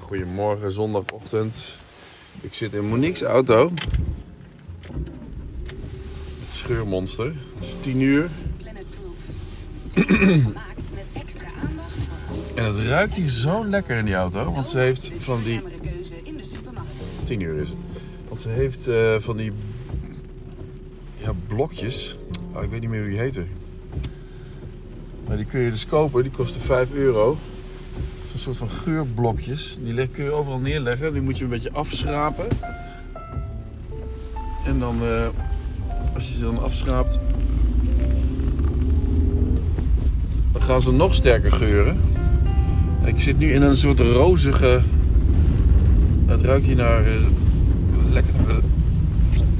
Goedemorgen, zondagochtend. Ik zit in Monique's auto. Het scheurmonster. Het is 10 uur. En het ruikt hier zo lekker in die auto. Want ze heeft van die... duurzamere keuze in de supermarkt. 10 uur is het. Want ze heeft eh, van die... Ja, blokjes. Oh, ik weet niet meer hoe die heten. Maar die kun je dus kopen. Die kosten 5 euro. Een soort van geurblokjes. Die kun je overal neerleggen. Die moet je een beetje afschrapen. En dan... eh, als je ze dan afschraapt... Dan gaan ze nog sterker geuren. En ik zit nu in een soort rozige... Het ruikt hier naar... eh, lekker naar,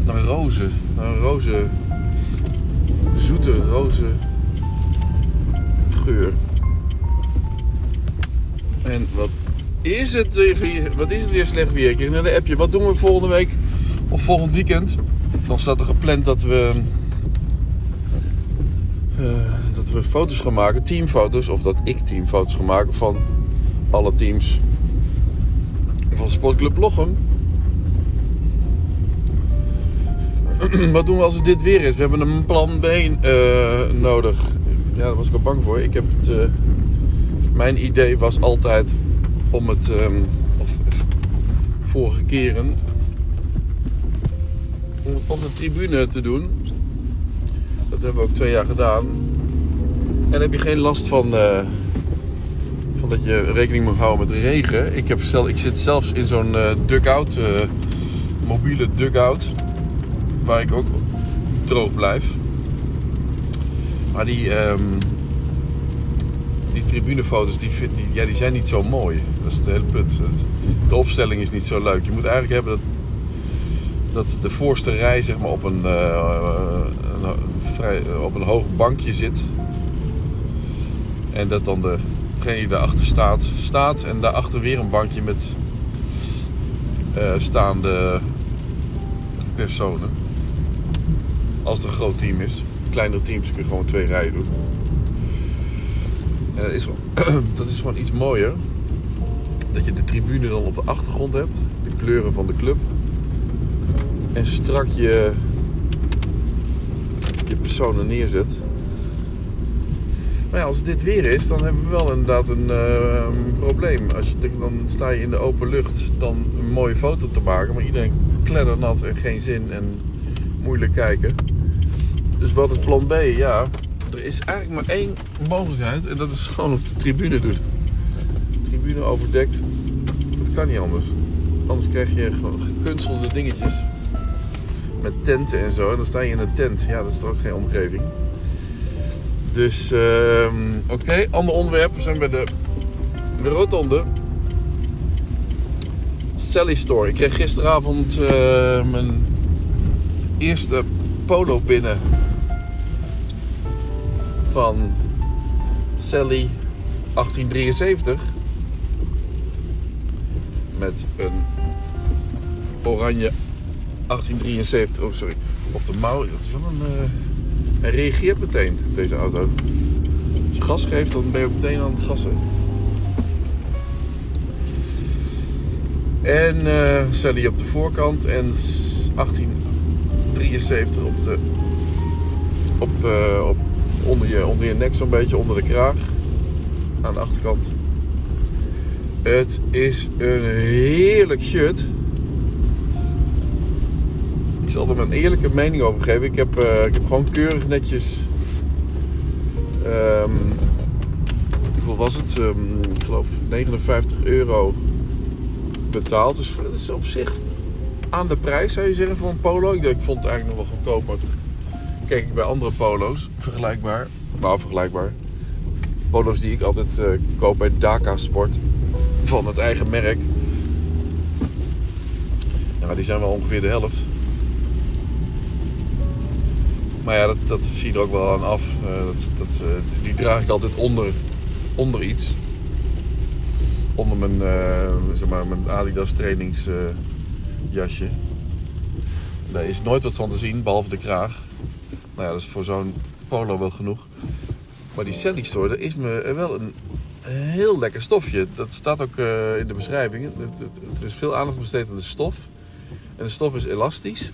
naar rozen. Naar een roze... Zoete roze geur. En wat is het weer, wat is het weer slecht weer? Kreeg net een appje. Wat doen we volgende week of volgend weekend? Dan staat er gepland dat we... eh, dat we foto's gaan maken, teamfoto's. Of dat ik teamfoto's ga maken van alle teams van Sportclub Lochem. Wat doen we als het dit weer is? We hebben een plan B eh, nodig. Ja, daar was ik al bang voor. Ik heb het, eh, mijn idee was altijd om het, ehm, of vorige keren, om de tribune te doen. Dat hebben we ook twee jaar gedaan. En heb je geen last van, eh, van dat je rekening moet houden met regen. Ik, heb zelf, ik zit zelfs in zo'n eh, dugout, eh, mobiele dugout, waar ik ook droog blijf. Maar die, ehm, die tribunefoto's die, die, ja, die zijn niet zo mooi. Dat is het hele punt. De opstelling is niet zo leuk. Je moet eigenlijk hebben dat, dat de voorste rij zeg maar, op, een, eh, vrij, op een hoog bankje zit. En dat dan de, degene die daarachter staat, staat. En daarachter weer een bankje met eh, staande personen. Als het een groot team is. Kleinere teams kun je gewoon twee rijen doen. Dat, is, gewoon- dat is gewoon iets mooier. Dat je de tribune dan op de achtergrond hebt. De kleuren van de club. En strak je, je personen neerzet. Maar ja, als dit weer is, dan hebben we wel inderdaad een eh, probleem. Als je, dan sta je in de open lucht dan een mooie foto te maken. Maar iedereen kleddernat en geen zin en moeilijk kijken. Dus wat is plan B? Ja, er is eigenlijk maar één mogelijkheid. En dat is gewoon op de tribune doen. Tribune overdekt. Dat kan niet anders. Anders krijg je gewoon gekunstelde dingetjes. Met tenten en zo. En dan sta je in een tent. Ja, dat is toch ook geen omgeving. Dus, ehm, oké. Ander onderwerp. We zijn bij de, de rotonde. Sally Store. Ik kreeg gisteravond eh, mijn eerste polo binnen. Van Sally 1873. Met een oranje 1873. Oh, sorry. Op de mouw. Dat is wel een... eh, hij reageert meteen, deze auto. Als je gas geeft, dan ben je meteen aan het gassen. En eh Sally op de voorkant en s- 1873 op de. Op, eh, op, onder, je, onder je nek, zo'n beetje onder de kraag. Aan de achterkant. Het is een heerlijk shirt. Ik zal er mijn eerlijke mening over geven. Ik heb, eh, ik heb gewoon keurig netjes. ehm hoeveel was het? Ehm, ik geloof 59 euro betaald. Dus dat is op zich aan de prijs zou je zeggen voor een polo. Ik, vond het eigenlijk nog wel goedkoop. Keek ik bij andere polo's. Vergelijkbaar. Nou, vergelijkbaar. Polo's die ik altijd eh, koop bij Daka Sport. Van het eigen merk. Die zijn wel ongeveer de helft. Maar ja, dat, dat zie je er ook wel aan af. Eh, dat, dat, eh, die draag ik altijd onder, onder iets. Onder mijn, zeg maar, mijn Adidas trainingsjasje. Daar is nooit wat van te zien, behalve de kraag. Nou ja, dat is voor zo'n polo wel genoeg. Maar die Sally Store, daar is me wel een heel lekker stofje. Dat staat ook eh, in de beschrijving. Het, het, er is veel aandacht besteed aan de stof. En de stof is elastisch.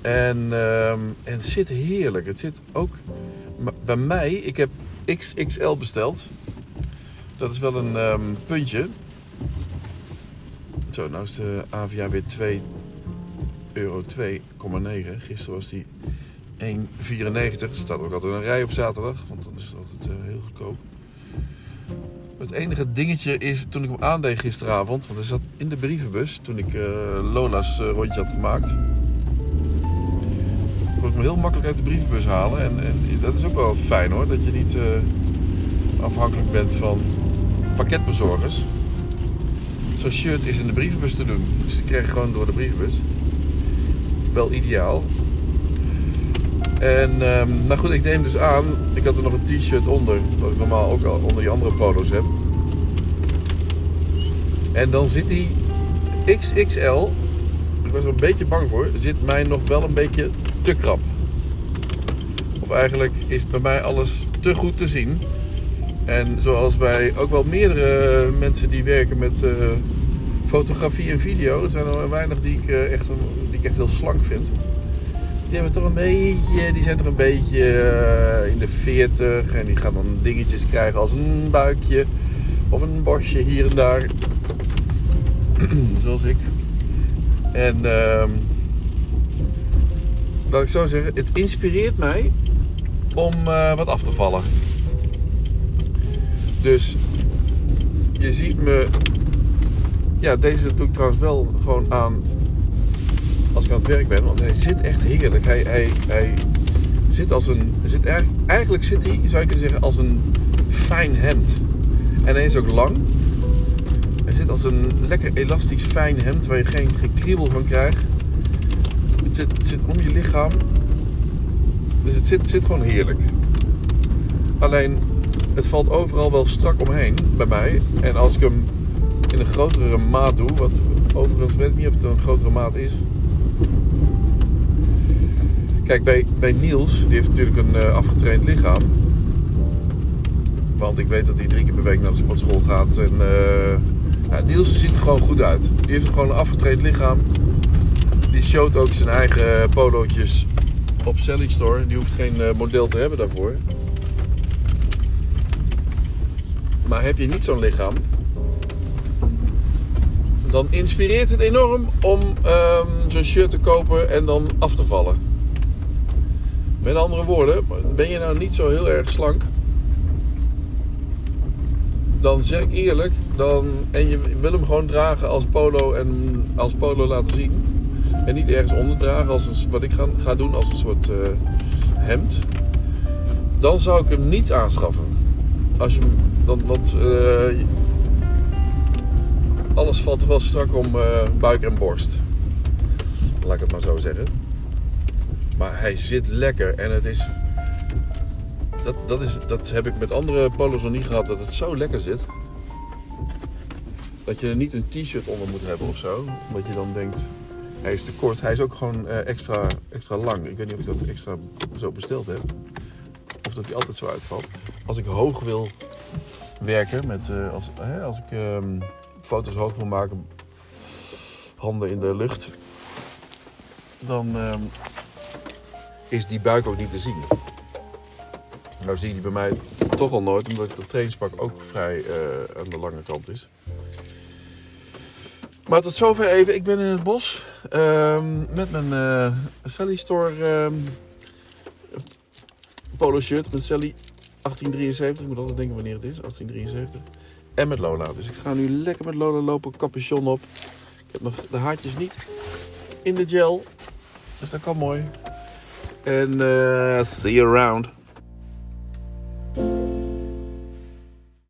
En, ehm, en het zit heerlijk. Het zit ook bij mij. Ik heb XXL besteld. Dat is wel een ehm, puntje. Zo, nou is de AVA weer 2 euro 2,9. Gisteren was die 1,94. Er staat ook altijd een rij op zaterdag, want dan is het altijd eh, heel goedkoop. Het enige dingetje is, toen ik hem aandeed gisteravond, want hij zat in de brievenbus toen ik eh, Lola's eh, rondje had gemaakt. Kon ik hem heel makkelijk uit de brievenbus halen. En, en dat is ook wel fijn hoor, dat je niet afhankelijk bent van pakketbezorgers. Zo'n shirt is in de brievenbus te doen, dus die je gewoon door de brievenbus. Wel ideaal. En um, nou goed, ik neem dus aan. Ik had er nog een t-shirt onder. Wat ik normaal ook al onder die andere polo's heb. En dan zit die XXL. Ik was er een beetje bang voor. Zit mij nog wel een beetje te krap. Of eigenlijk is bij mij alles te goed te zien. En zoals bij ook wel meerdere mensen die werken met uh, fotografie en video. Zijn er weinig die ik, uh, echt, die ik echt heel slank vind die hebben toch een beetje, die zijn toch een beetje uh, in de 40 en die gaan dan dingetjes krijgen als een buikje of een bosje hier en daar. Zoals ik. En uh, laat ik zo zeggen, het inspireert mij om uh, wat af te vallen. Dus je ziet me. Ja, deze doe ik trouwens wel gewoon aan als ik aan het werk ben. Want hij zit echt heerlijk. Hij, hij, hij zit als een. Zit eigenlijk, eigenlijk zit hij, zou je kunnen zeggen, als een fijn hemd. En hij is ook lang. Hij zit als een lekker elastisch fijn hemd waar je geen gekriebel van krijgt. Het zit, zit om je lichaam. Dus het zit, zit gewoon heerlijk. Alleen, het valt overal wel strak omheen bij mij. En als ik hem in een grotere maat doe, wat overigens weet ik niet of het een grotere maat is. Kijk, bij, bij Niels, die heeft natuurlijk een uh, afgetraind lichaam. Want ik weet dat hij drie keer per week naar de sportschool gaat. En uh, ja, Niels ziet er gewoon goed uit. Die heeft gewoon een afgetraind lichaam. Die showt ook zijn eigen polootjes op Sally Store. Die hoeft geen uh, model te hebben daarvoor. Maar heb je niet zo'n lichaam, dan inspireert het enorm om um, zo'n shirt te kopen en dan af te vallen. Met andere woorden, ben je nou niet zo heel erg slank, dan zeg ik eerlijk, dan, en je wil hem gewoon dragen als polo en als polo laten zien. En niet ergens onderdragen als een, wat ik ga, ga doen als een soort uh, hemd. Dan zou ik hem niet aanschaffen. Als je dan, want uh, alles valt wel strak om uh, buik en borst. Laat ik het maar zo zeggen. Maar hij zit lekker en het is. Dat, dat, is, dat heb ik met andere polo's nog niet gehad, dat het zo lekker zit. Dat je er niet een t-shirt onder moet hebben of zo. Omdat je dan denkt, hij is te kort. Hij is ook gewoon uh, extra, extra lang. Ik weet niet of ik dat extra zo besteld heb. Of dat hij altijd zo uitvalt. Als ik hoog wil werken, met, uh, als, hè, als ik um, foto's hoog wil maken, handen in de lucht, dan um, is die buik ook niet te zien. Nou zie je die bij mij toch al nooit, omdat het trainingspak ook vrij uh, aan de lange kant is. Maar tot zover even. Ik ben in het bos um, met mijn uh, Sally Store um, polo shirt met Sally 1873. Ik moet altijd denken wanneer het is, 1873. En met Lola. Dus ik ga nu lekker met Lola lopen, capuchon op. Ik heb nog de haartjes niet in de gel. Dus dat kan mooi. And uh, see you around.